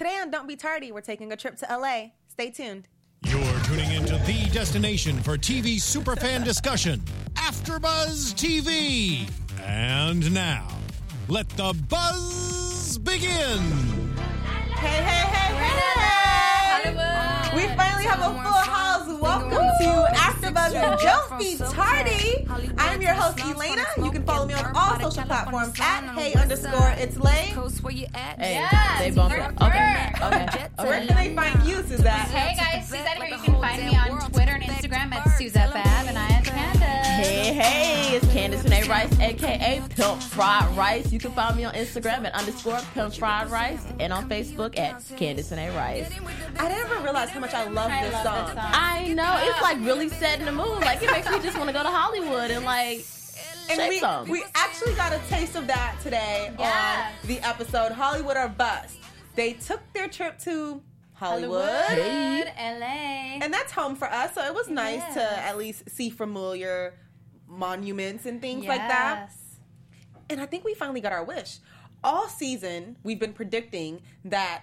Today on Don't Be Tardy, we're taking a trip to LA. Stay tuned. You're tuning into the destination for TV superfan discussion, AfterBuzz TV. And now, let the buzz begin. Hey, hey, hey, hey! We finally have a full house. Welcome to AfterBuzz and Don't Be Tardy. I'm your host Elena. You can follow me on all social platforms at Hey underscore It's Lay. Hey, Yes, they both. for Okay, okay, Where can they find you, Suzette? Hey guys, Suzette here. You can find me on Twitter and Instagram at Suzette Bab, and I am Candace. Hey, hey, it's Candace Renee Rice, aka Pimp Fried Rice. You can find me on Instagram at underscore Pimp Fried Rice and on Facebook at Candace Renee Rice. I never realized how much I love I this love song. this song. I know it's like really setting the mood. Like it makes me just want to go to Hollywood and like And shake we, some. we actually got a taste of that today Yes. on the episode Hollywood or Bust. They took their trip to Hollywood. Hollywood, LA. And that's home for us, so it was nice to at least see familiar monuments and things like that. And I think we finally got our wish. All season, we've been predicting that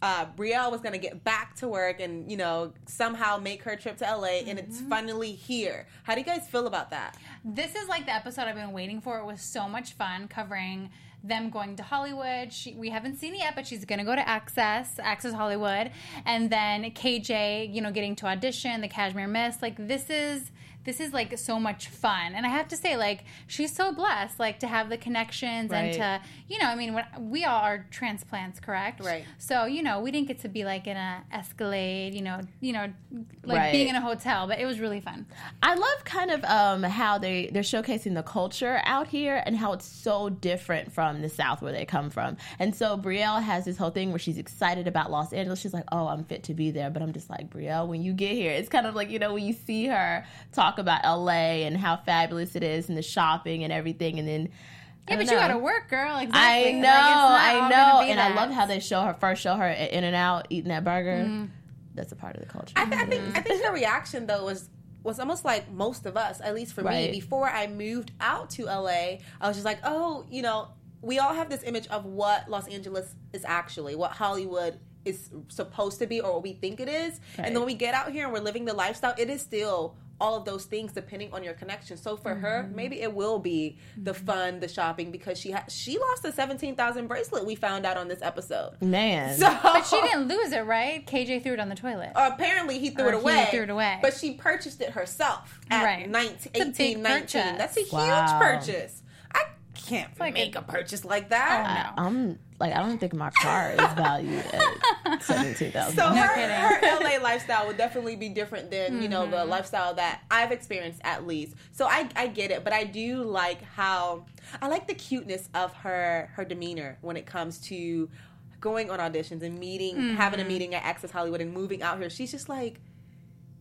uh, Brielle was going to get back to work and, you know, somehow make her trip to LA, and it's Mm-hmm. finally here. How do you guys feel about that? This is like the episode I've been waiting for. It was so much fun covering them going to Hollywood. She, we haven't seen it yet, but she's going to go to Access, Access Hollywood, and then KJ, you know, getting to audition, the Cashmere Mist. Like this is this is like so much fun, and I have to say, like she's so blessed, like to have the connections and to, you know, I mean, when, we all are transplants, correct? Right. So you know, we didn't get to be like in a Escalade, you know, you know, like Right. being in a hotel, but it was really fun. I love kind of um, how they they're showcasing the culture out here and how it's so different from the South where they come from. And so Brielle has this whole thing where she's excited about Los Angeles. She's like, "Oh, I'm fit to be there," but I'm just like, Brielle, when you get here, it's kind of like you know when you see her talk about LA and how fabulous it is and the shopping and everything, and then. Yeah, don't but you got to work, girl. I know, Like, I know, gonna be and I love how they show her first show her at In-N-Out eating that burger. Mm-hmm. That's a part of the culture. I, th- I think I think her reaction though was was almost like most of us, at least for Right. me. Before I moved out to LA, I was just like, oh, you know, we all have this image of what Los Angeles is actually, what Hollywood is supposed to be, or what we think it is. Right. And then when we get out here and we're living the lifestyle, it is still all of those things depending on your connection. So for her, mm-hmm. maybe it will be the mm-hmm. fun, the shopping because she ha- she lost a seventeen thousand bracelet. We found out on this episode. Man, So But she didn't lose it, right? KJ threw it on the toilet. apparently he threw Or it he away. threw it away. But she purchased it herself at Right. 19, 18, 19. purchase. That's a huge Wow. purchase. I can't like make a- a, purchase like that. Oh, no. I'm like I don't think my car is valued at seventeen thousand. So her, her LA lifestyle would definitely be different than you know the Mm-hmm. lifestyle that I've experienced at least. So I, I get it, but I do like how I like the cuteness of her her demeanor when it comes to going on auditions and meeting having a Mm-hmm. meeting at Access Hollywood and moving out here. She's just like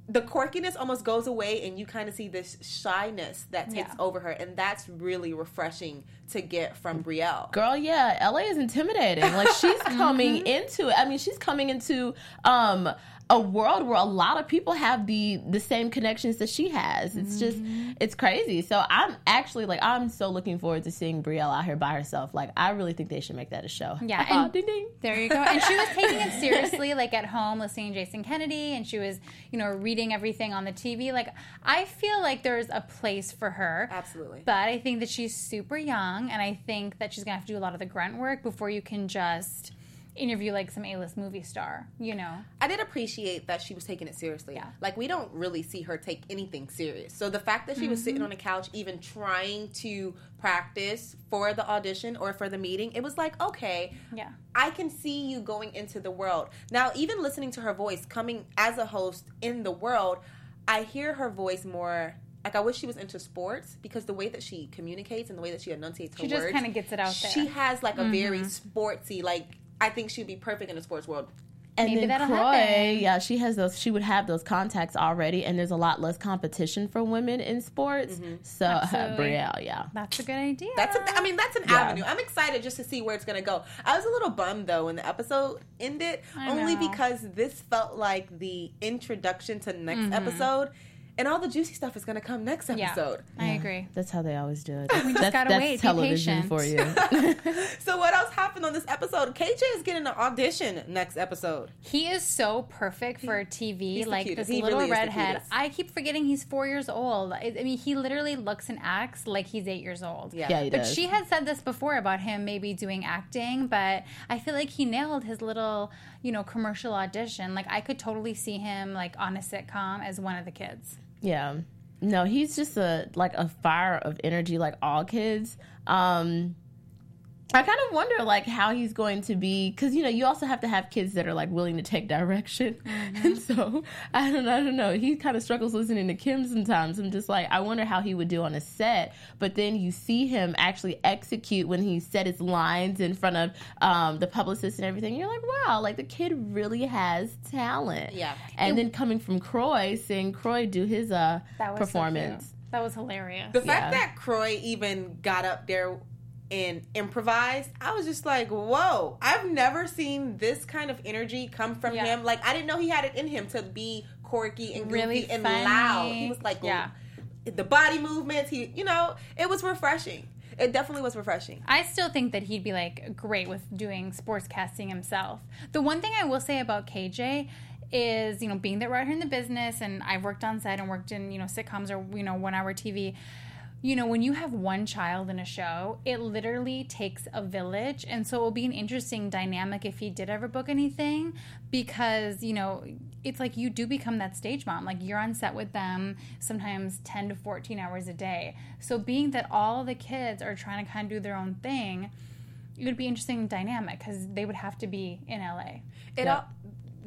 the quirkiness almost goes away and you kind of see this shyness that takes Yeah. over her and that's really refreshing to get from Brielle. Girl, yeah, LA is intimidating. Like she's coming into it. I mean, she's coming into um a world where a lot of people have the the same connections that she has. It's just mm-hmm. it's crazy. So I'm actually like I'm so looking forward to seeing Brielle out here by herself. Like I really think they should make that a show. Yeah, and- ding ding. There you go. And she was taking it seriously, like at home, listening to Jason Kennedy, and she was, you know, reading everything on the TV. Like, I feel like there's a place for her. Absolutely. But I think that she's super young, and I think that she's going to have to do a lot of the grunt work before you can just interview like some A-list movie star, you know. I did appreciate that she was taking it seriously. Yeah. Like we don't really see her take anything serious. So the fact that she was Mm-hmm. sitting on a couch even trying to practice for the audition or for the meeting, it was like, okay, Yeah. I can see you going into the world. Now, even listening to her voice coming as a host in the world, I hear her voice more like I wish she was into sports because the way that she communicates and the way that she enunciates her She just words, kinda gets it out She there. Mm-hmm. has like a very sportsy like I think she'd be perfect in the sports world. And Maybe then Kroy, happen. yeah, she has those. She would have those contacts already, and there's a lot less competition for women in sports. So, Absolutely. Brielle, yeah, That's a good idea. That's a, I mean that's an Yeah. avenue. I'm excited just to see where it's gonna go. I was a little bummed though when the episode ended, I only know. because this felt like the introduction to next Mm-hmm. episode. And all the juicy stuff is going to come next episode. Yeah, I agree. That's how they always do it. We just that's, gotta that's wait, be patient. for you. So what else happened on this episode? KJ is getting an audition next episode. He is so perfect for TV. he's Like cutest. this He little really is the redhead. I keep forgetting he's four years old. I, I mean, he literally looks and acts like he's eight years old. Yeah. yeah, he does. But does. she had said this before about him maybe doing acting, but I feel like he nailed his little, you know, commercial audition. Like I could totally see him like on a sitcom as one of the kids. Yeah. No, he's just a like a fire of energy like all kids. Um I kind of wonder like how he's going to be cuz you know, you also have to have kids that are like willing to take direction. And so, I don't I don't know. He kind of struggles listening to Kim sometimes. I'm just like I wonder how he would do on a set, but then you see him actually execute when he said his lines in front of um the publicist and everything. You're like, "Wow, like the kid really has talent." Yeah. And then coming from Kroy, seeing Kroy do his uh That was so performance. cute. that was hilarious. The fact Yeah. that Kroy even got up there and improvised, I was just like, whoa, I've never seen this kind of energy come from Yeah. him. Like, I didn't know he had it in him to be quirky and goofy Really and loud. He was like, Yeah. the body movements, he, you know, it was refreshing. It definitely was refreshing. I still think that he'd be like great with doing sports casting himself. The one thing I will say about KJ is, you know, being that we're out here in the business and I've worked on set and worked in, you know, sitcoms or, you know, one hour TV. You know, when you have one child in a show, it literally takes a village. And so it will be an interesting dynamic if he did ever book anything because, you know, it's like you do become that stage mom. Like you're on set with them sometimes 10 to 14 hours a day. So being that all the kids are trying to kind of do their own thing, it would be interesting dynamic because they would have to be in LA. It Yeah. all,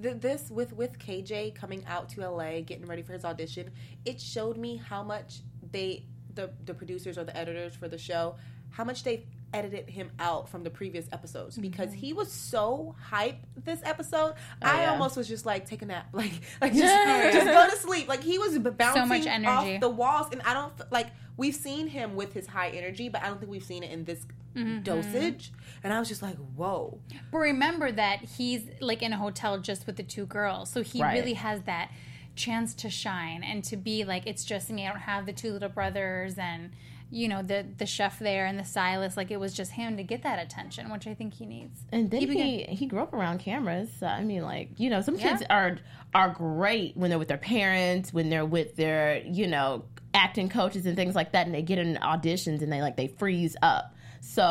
th- this with with KJ coming out to LA, getting ready for his audition, it showed me how much they the the producers or the editors for the show, how much they edited him out from the previous episodes mm-hmm. because he was so hyped this episode. Oh, I yeah. almost was just like take a nap, like like just, just go to sleep. Like he was bouncing much energy. off the walls, and I don't like we've seen him with his high energy, but I don't think we've seen it in this mm-hmm. dosage. And I was just like, whoa. But remember that he's like in a hotel just with the two girls. So he Right. really has that chance to shine and to be like, it's just me. I don't have the two little brothers and, you know, the, the chef there and the stylist. Like it was just him to get that attention, which I think he needs. And then Keeping he he grew up around cameras. So, I mean, like you know, some Yeah. kids are are great when they're with their parents, when they're with their you know acting coaches and things like that, and they get in auditions and they like they freeze up. So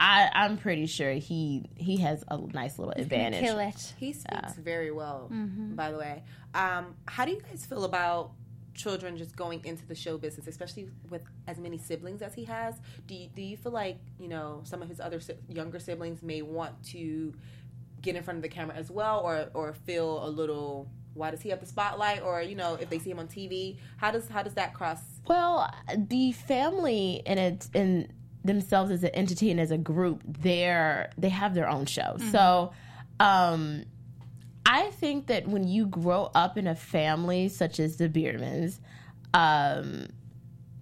I I'm pretty sure he he has a nice little advantage. Kill it. He speaks very well, by the way. Um, how do you guys feel about children just going into the show business, especially with as many siblings as he has? Do you, do you feel like you know some of his other si- younger siblings may want to get in front of the camera as well, or or feel a little why does he have the spotlight, or you know if they see him on TV, how does how does that cross? Well, the family and it and themselves as an entity and as a group, they're they have their own show. So, um, I think that when you grow up in a family such as the Biermanns, um,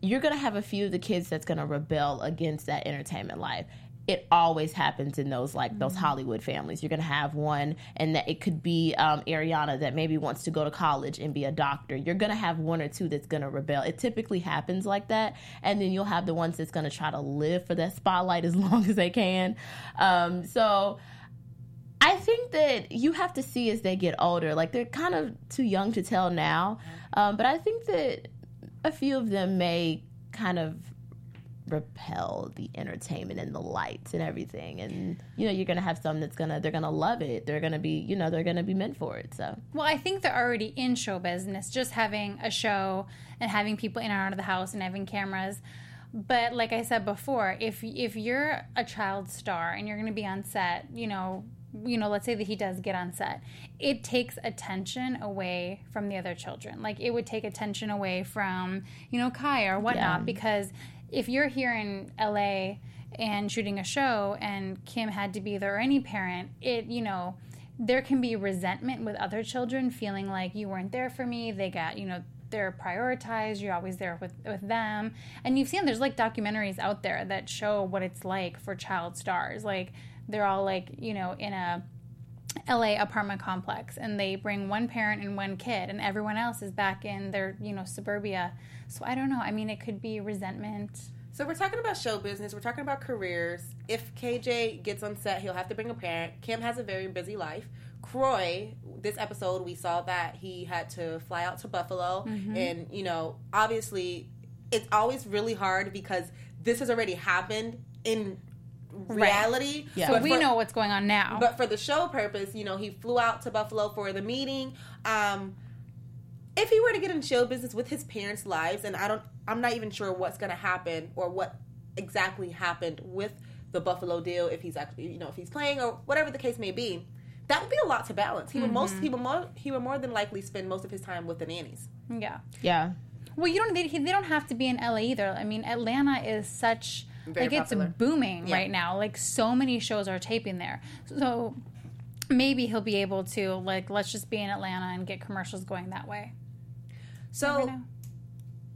you're gonna have a few of the kids that's gonna rebel against that entertainment life. It always happens in those like those Hollywood families. You're gonna have one, and that it could be um, Ariana that maybe wants to go to college and be a doctor. You're gonna have one or two that's gonna rebel. It typically happens like that, and then you'll have the ones that's gonna try to live for that spotlight as long as they can. Um, so. I think that you have to see as they get older. Like they're kind of too young to tell now, um, but I think that a few of them may kind of repel the entertainment and the lights and everything. And you know, you're gonna have some that's gonna they're gonna love it. They're gonna be you know they're gonna be meant for it. So Well, I think they're already in show business, just having a show and having people in and out of the house and having cameras. But like I said before, if if you're a child star and you're to be on set, you know, you know, let's say that he does get on set, it takes attention away from the other children. Like it would take attention away from, you know, Kai or whatnot, Yeah. because if you're here in LA and shooting a show and Kim had to be there or any parent, it, you know, there can be resentment with other children feeling like you weren't there for me. They got, you know, they're prioritized. You're always there with, with them. And you've seen there's like documentaries out there that show what it's like for child stars. Like they're all like, you know, in a LA apartment complex and they bring one parent and one kid and everyone else is back in their, you know, suburbia. So I don't know. I mean, it could be resentment. So we're talking about show business. We're talking about careers. If KJ gets on set, he'll have to bring a parent. Kim has a very busy life. Kroy, this episode, we saw that he had to fly out to Buffalo, mm-hmm. and you know, obviously, it's always really hard because this has already happened in reality. Yeah. So But we for- know what's going on now. but for the show purpose, you know, he flew out to Buffalo for the meeting. Um, if he were to get in show business with his parents' lives, and I don't, I'm not even sure what's going to happen or what exactly happened with the Buffalo deal. If he's actually, you know, if he's playing or whatever the case may be, that would be a lot to balance. He would most, he would more, he would more than likely spend most of his time with the nannies. yeah. Yeah. Well, you don't. They, they don't have to be in LA either. I mean, Atlanta is such Very like popular. it's booming Yeah. right now. Like so many shows are taping there. So maybe he'll be able to like let's just be in Atlanta and get commercials going that way. So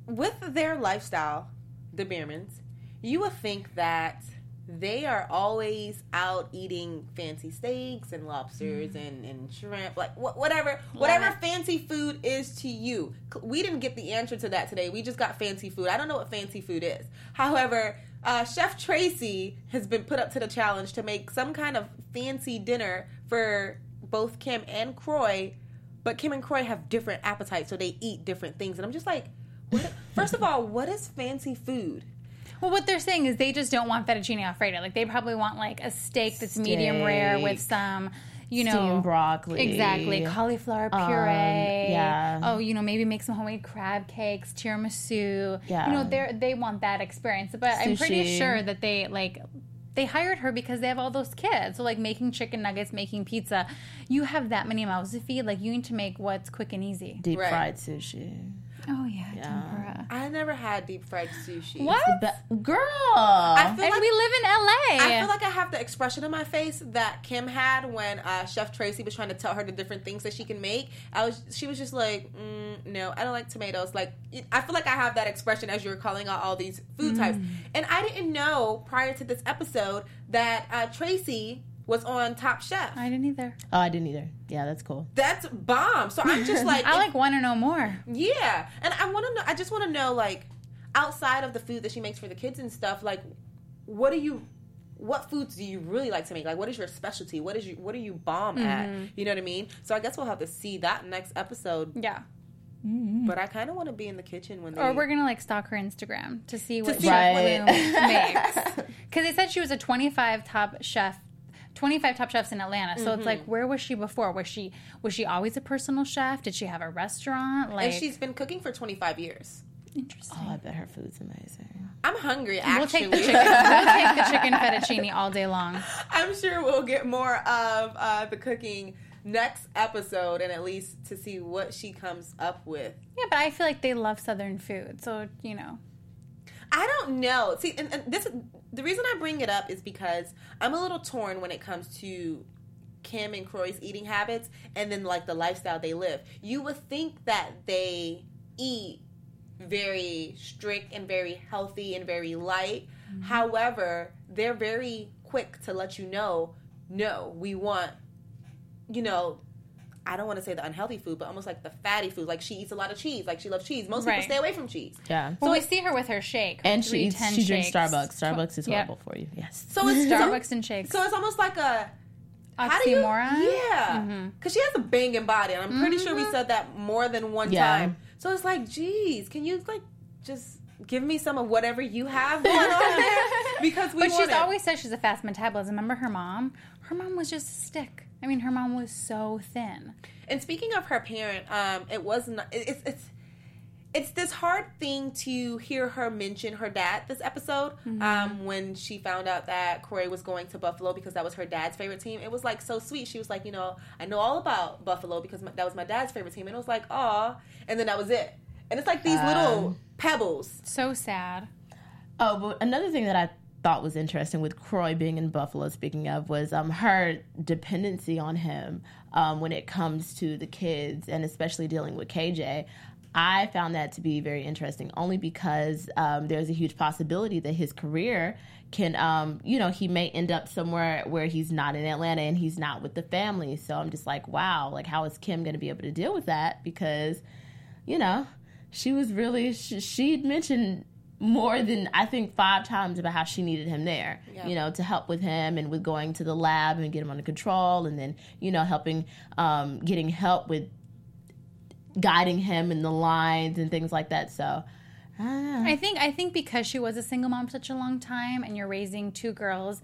with their lifestyle, the Biermanns, you would think that they are always out eating fancy steaks and lobsters mm-hmm. and, and shrimp, like wh- whatever, whatever it. fancy food is to you. We didn't get the answer to that today. We just got fancy food. I don't know what fancy food is. However, uh, Chef Tracy has been put up to the challenge to make some kind of fancy dinner for both Kim and Kroy, but Kim and Kroy have different appetites, so they eat different things. And I'm just like, what, first of all, what is fancy food? Well, what they're saying is they just don't want fettuccine alfredo. Like they probably want like a steak that's medium rare with some, you know, Steamed broccoli. Exactly, cauliflower um, puree. yeah. Oh, you know, maybe make some homemade crab cakes, tiramisu. Yeah. You know, they they want that experience. But I'm pretty sure that they like they hired her because they have all those kids. So like making chicken nuggets, making pizza, you have that many mouths to feed. Like you need to make what's quick and easy. Deep Right. fried sushi. Oh yeah, tempura. I never had deep fried sushi. What? But girl, I feel And like we live in LA. I feel like I have the expression on my face that Kim had when uh, Chef Tracy was trying to tell her the different things that she can make. I was, she was just like, mm, "No, I don't like tomatoes." Like, I feel like I have that expression as you were calling out all these food types, and I didn't know prior to this episode that uh, Tracy was on Top Chef. I didn't either. oh, I didn't either. Yeah, that's cool. That's bomb. So I'm just like, I like want to know more. yeah, and I want to know. I just want to know, like, outside of the food that she makes for the kids and stuff, like, what do you, what foods do you really like to make? Like, what is your specialty? What is you, what are you bomb at? Mm-hmm. You know what I mean? So I guess we'll have to see that next episode. Yeah. Mm-hmm. But I kind of want to be in the kitchen when they. Or we're gonna like stalk her Instagram to see what see Chef what- makes. Because they said she was a 25 top chef, 25 top chefs in Atlanta. So it's like, where was she before? Was she was she always a personal chef? Did she have a restaurant? Like, and she's been cooking for 25 years. interesting. Oh, I bet her food's amazing. I'm hungry. we'll Actually, take the chicken. we'll take the chicken fettuccine all day long. I'm sure we'll get more of uh, the cooking next episode, and at least to see what she comes up with. Yeah, but I feel like they love Southern food, so you know. I don't know. See, and, and this the reason I bring it up is because I'm a little torn when it comes to Kim and Kroy's eating habits and then like the lifestyle they live. You would think that they eat very strict and very healthy and very light. Mm-hmm. However, they're very quick to let you know, no, we want, you know, I don't want to say the unhealthy food, but almost like the fatty food. Like she eats a lot of cheese. Like she loves cheese. Most Right. people stay away from cheese. Yeah. Well, we see her with her shake, her and she eats, 310 she drinks. Starbucks. Starbucks is Yep. horrible for you. Yes. So it's Starbucks and shakes. So it's almost like a how do you- Yeah, mm-hmm. because she has a banging body, and I'm pretty sure we mm-hmm. said that more than one Yeah. time. So it's like, geez, can you like just give me some of whatever you have going on there? Because we But want she's it. always said she's a fast metabolism. Remember her mom? Her mom was just a stick. I mean, her mom was so thin. And speaking of her parent, um, it was not. it- It's it's it's this hard thing to hear her mention her dad this episode. Um, when she found out that Corey was going to Buffalo because that was her dad's favorite team, it was like so sweet. She was like, you know, I know all about Buffalo because my, that was my dad's favorite team, and it was like, aw, and then that was it. And it's like these little pebbles. So sad. Oh, but another thing that I thought was interesting with Kroy being in Buffalo, speaking of, was um, her dependency on him um, when it comes to the kids and especially dealing with KJ. I found that to be very interesting, only because um, there's a huge possibility that his career can, um, you know, he may end up somewhere where he's not in Atlanta and he's not with the family. So I'm just like, wow, like how is Kim going to be able to deal with that? Because, you know, she was really she, she'd mentioned more than I think five times about how she needed him there, yeah. you know, to help with him and with going to the lab and get him under control, and then you know helping, um, getting help with guiding him in the lines and things like that. So. I think I think because she was a single mom such a long time, and you're raising two girls,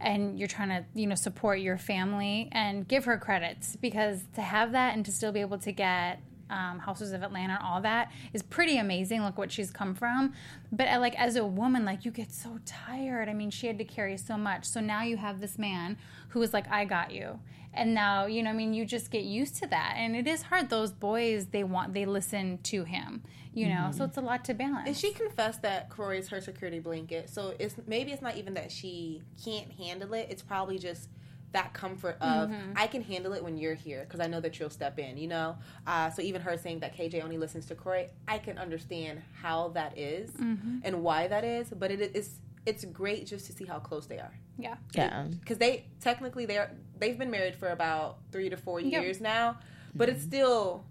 and you're trying to you know support your family and give her credits because to have that and to still be able to get um, Houses of Atlanta all that is pretty amazing. Look what she's come from. But uh, like as a woman, like you get so tired. I mean, she had to carry so much. So now you have this man who is like, I got you. And now, you know, I mean, you just get used to that. And it is hard. Those boys, they want, they listen to him, you know, mm-hmm. so it's a lot to balance. And she confessed that is her security blanket. So it's maybe it's not even that she can't handle it. It's probably just that comfort of mm-hmm. I can handle it when you're here because I know that you'll step in, you know. Uh, so even her saying that KJ only listens to Corey, I can understand how that is mm-hmm. and why that is. But it is it's great just to see how close they are. Yeah, yeah. Because they technically they're they've been married for about three to four yep. years now, but mm-hmm. it's still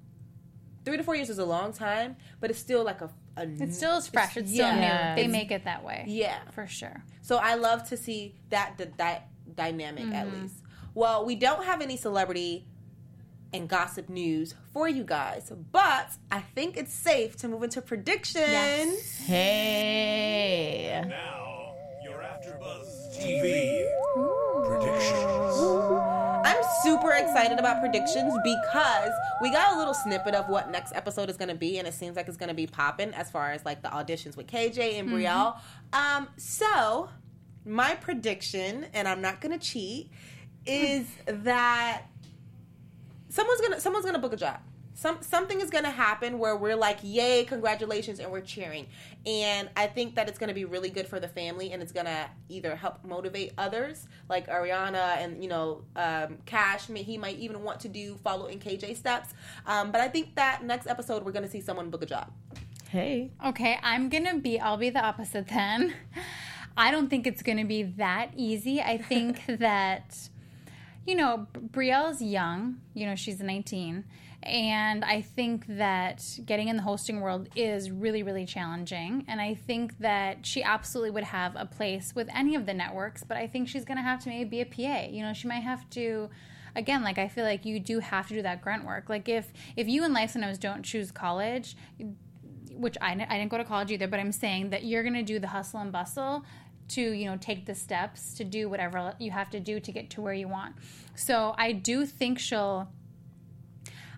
three to four years is a long time, but it's still like a, a it still is fresh. It's, it's still yeah. new. They make it that way. Yeah, for sure. So I love to see that that dynamic mm-hmm. at least. Well, we don't have any celebrity and gossip news for you guys, but I think it's safe to move into predictions. Yes. Hey. Now, your AfterBuzz TV predictions. I'm super excited about predictions because we got a little snippet of what next episode is going to be, and it seems like it's going to be popping as far as like the auditions with KJ and Brielle. Mm-hmm. Um, so my prediction, and I'm not going to cheat, is that someone's gonna someone's gonna book a job. Some something is gonna happen where we're like, "Yay, congratulations!" and we're cheering. And I think that it's gonna be really good for the family, and it's gonna either help motivate others, like Ariana and you know um, Kash. He might even want to do follow in KJ steps. Um, but I think that next episode we're gonna see someone book a job. Hey. Okay, I'm gonna be. I'll be the opposite then. I don't think it's going to be that easy. I think that, you know, Brielle's young, you know, she's 19. And I think that getting in the hosting world is really, really challenging. And I think that she absolutely would have a place with any of the networks, but I think she's going to have to maybe be a PA. You know, she might have to again like i feel like you do have to do that grunt work like if if you and life knows don't choose college which I, I didn't go to college either but i'm saying that you're going to do the hustle and bustle to you know take the steps to do whatever you have to do to get to where you want so i do think she'll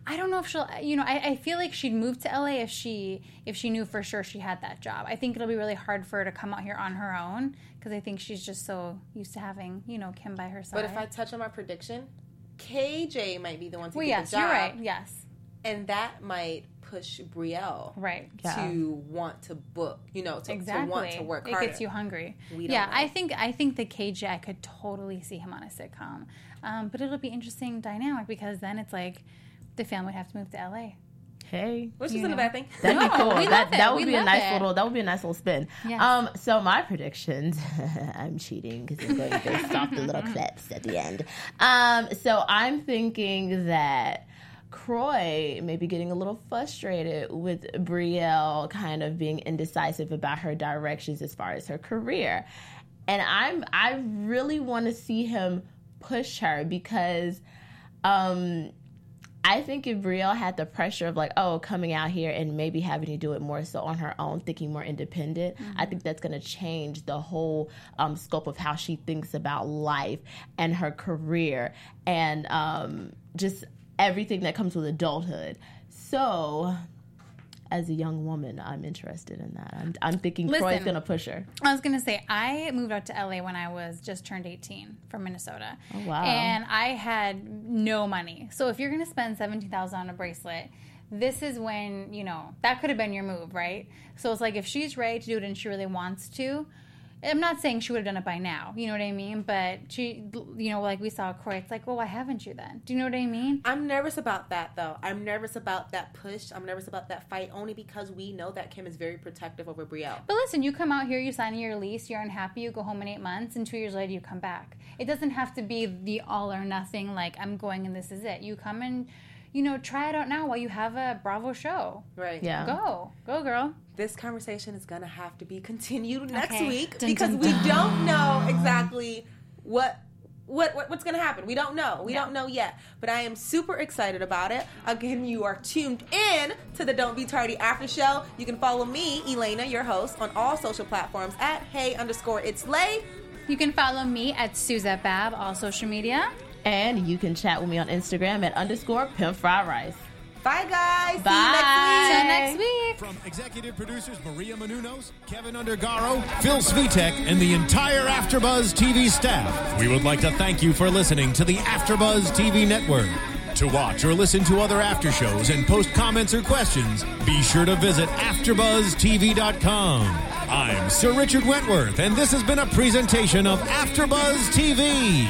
I don't know if she'll, you know, I, I, feel like she'd move to LA if she if she knew for sure she had that job. I think it'll be really hard for her to come out here on her own because I think she's just so used to having, you know, Kim by her side. But if I touch on my prediction, KJ might be the one to well, get yes, the job. You're right. Yes, and that might push Brielle right yeah. to want to book, you know, to, exactly. to want to work it harder. gets you hungry. yeah, know. I think I think the KJ I could totally see him on a sitcom, um, but it'll be interesting dynamic because then it's like the family would have to move to LA. Hey, which isn't a bad thing. That'd no, be cool. That, that would we be a nice it. little. That would be a nice little spin. Yes. Um. So my predictions. I'm cheating because I'm going based off the little clips at the end. Um. So I'm thinking that Kroy maybe getting a little frustrated with Brielle kind of being indecisive about her directions as far as her career. And I'm I really want to see him push her because um I think if Brielle had the pressure of like, oh, coming out here and maybe having to do it more so on her own, thinking more independent, mm-hmm. I think that's going to change the whole um, scope of how she thinks about life and her career and um, just everything that comes with adulthood. So, as a young woman, I'm interested in that. I'm, I'm thinking Listen, Kroy's going to push her. I was going to say, I moved out to LA when I was just turned 18 from Minnesota. Oh, wow. And I had no money. So, if you're going to spend 17000 on a bracelet, this is when, you know, that could have been your move, right? So, it's like if she's ready to do it and she really wants to, I'm not saying she would have done it by now, you know what I mean? But she, you know, like we saw Cory, it's like, well, why haven't you then? Do you know what I mean? I'm nervous about that though. I'm nervous about that push. I'm nervous about that fight only because we know that Kim is very protective over Brielle. But listen, you come out here, you sign your lease, you're unhappy, you go home in eight months, and two years later you come back. It doesn't have to be the all or nothing, like I'm going and this is it. You come and, you know, try it out now while you have a Bravo show. Right. Yeah. Go. Go, girl. This conversation is going to have to be continued next Okay. week Dun, because dun, we dun. don't know exactly what what, what what's going to happen. We don't know. We Yeah. don't know yet. But I am super excited about it. Again, you are tuned in to the Don't Be Tardy After Show. You can follow me, Elena, your host, on all social platforms at Hey underscore It's Lay. You can follow me at Suzette Bab, all social media. And you can chat with me on Instagram at underscore pimp fried rice. Bye guys. Bye. See you next week. next week. From executive producers Maria Menounos, Kevin Undergaro, Phil Svitek, and the entire AfterBuzz TV staff, we would like to thank you for listening to the AfterBuzz TV network. To watch or listen to other after shows and post comments or questions, be sure to visit AfterBuzzTV.com. I'm Sir Richard Wentworth, and this has been a presentation of AfterBuzz TV.